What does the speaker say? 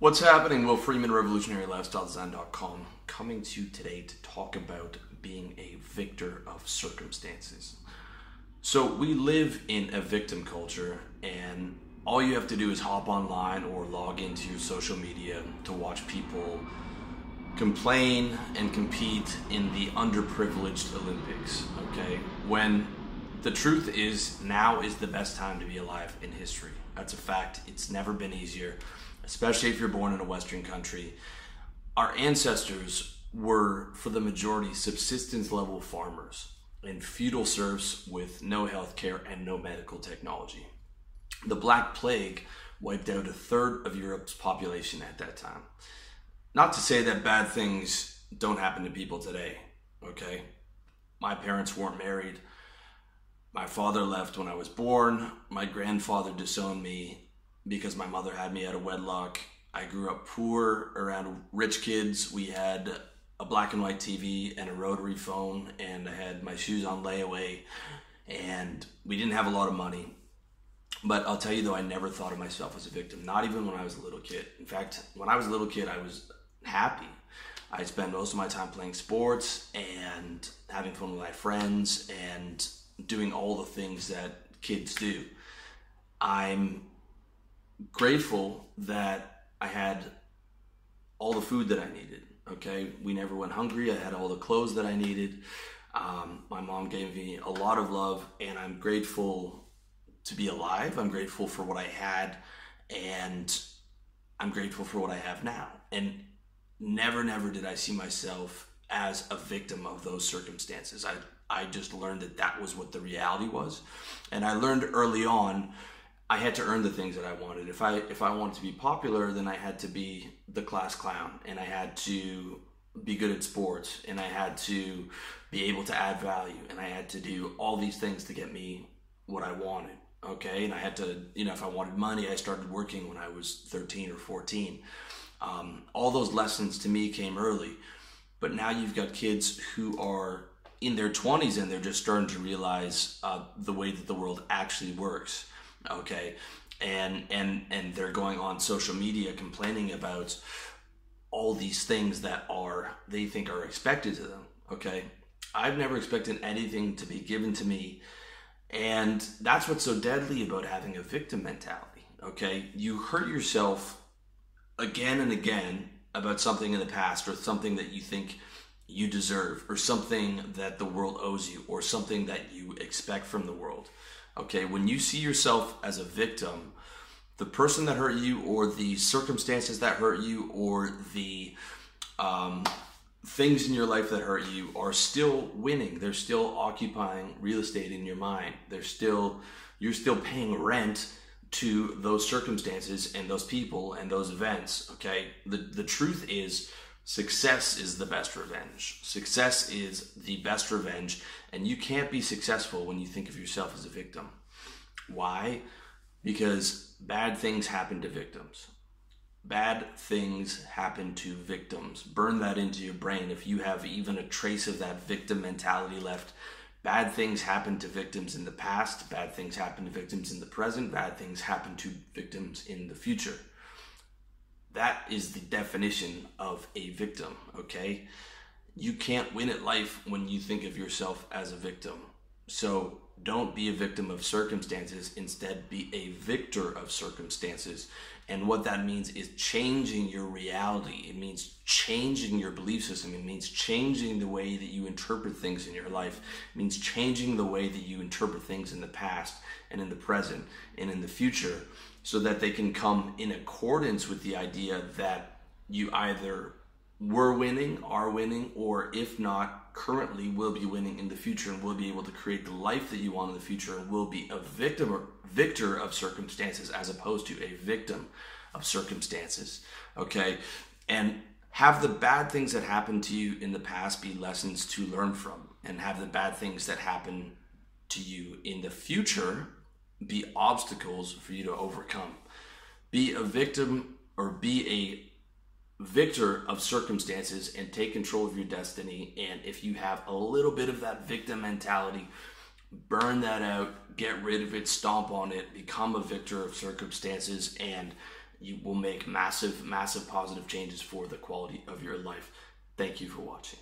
What's happening? Will Freeman, RevolutionaryLifestyleDesign.com, coming to you today to talk about being a victor of circumstances. So, we live in a victim culture, and all you have to do is hop online or log into your social media to watch people complain and compete in the underprivileged Olympics, okay? When the truth is, now is the best time to be alive in history. That's a fact. It's never been easier especially if you're born in a Western country. Our ancestors were, for the majority, subsistence level farmers and feudal serfs with no health care and no medical technology. The Black Plague wiped out a third of Europe's population at that time. Not to say that bad things don't happen to people today, okay? My parents weren't married. My father left when I was born. My grandfather disowned me because my mother had me out of wedlock. I grew up poor around rich kids. We had a black and white TV and a rotary phone, and I had my shoes on layaway, and we didn't have a lot of money. But I'll tell you though, I never thought of myself as a victim, not even when I was a little kid. In fact, when I was a little kid, I was happy. I spent most of my time playing sports and having fun with my friends and doing all the things that kids do. I'm grateful that I had all the food that I needed. Okay, we never went hungry. I had all the clothes that I needed. Um, my mom gave me a lot of love, and I'm grateful to be alive. I'm grateful for what I had, and I'm grateful for what I have now. And never, never did I see myself as a victim of those circumstances. I I just learned that that was what the reality was, and I learned early on I had to earn the things that I wanted. If I if I wanted to be popular, then I had to be the class clown, and I had to be good at sports, and I had to be able to add value, and I had to do all these things to get me what I wanted. Okay, and I had to, you know, if I wanted money, I started working when I was 13 or 14. Um, all those lessons to me came early, but now you've got kids who are in their 20s and they're just starting to realize uh, the way that the world actually works okay? And and and they're going on social media complaining about all these things that are they think are expected to them okay? I've never expected anything to be given to me and that's what's so deadly about having a victim mentality okay? You hurt yourself again and again about something in the past or something that you think you deserve or something that the world owes you or something that you expect from the world Okay, when you see yourself as a victim, the person that hurt you, or the circumstances that hurt you, or the um, things in your life that hurt you are still winning. They're still occupying real estate in your mind. They're still, you're still paying rent to those circumstances and those people and those events. Okay, the the truth is Success is the best revenge. Success is the best revenge, and you can't be successful when you think of yourself as a victim. Why? Because bad things happen to victims. Bad things happen to victims. Burn that into your brain. If you have even a trace of that victim mentality left, bad things happen to victims in the past, bad things happen to victims in the present, bad things happen to victims in the future. That is the definition of a victim, okay? You can't win at life when you think of yourself as a victim. So don't be a victim of circumstances. Instead, be a victor of circumstances. And what that means is changing your reality. It means changing your belief system. It means changing the way that you interpret things in your life. It means changing the way that you interpret things in the past and in the present and in the future so that they can come in accordance with the idea that you either were winning, are winning, or if not, currently will be winning in the future and will be able to create the life that you want in the future and will be a victim or victor of circumstances as opposed to a victim of circumstances. Okay. And have the bad things that happened to you in the past be lessons to learn from, and have the bad things that happen to you in the future be obstacles for you to overcome. Be a victim or be a victor of circumstances and take control of your destiny. And if you have a little bit of that victim mentality, burn that out, get rid of it, stomp on it, become a victor of circumstances, and you will make massive, massive positive changes for the quality of your life. Thank you for watching.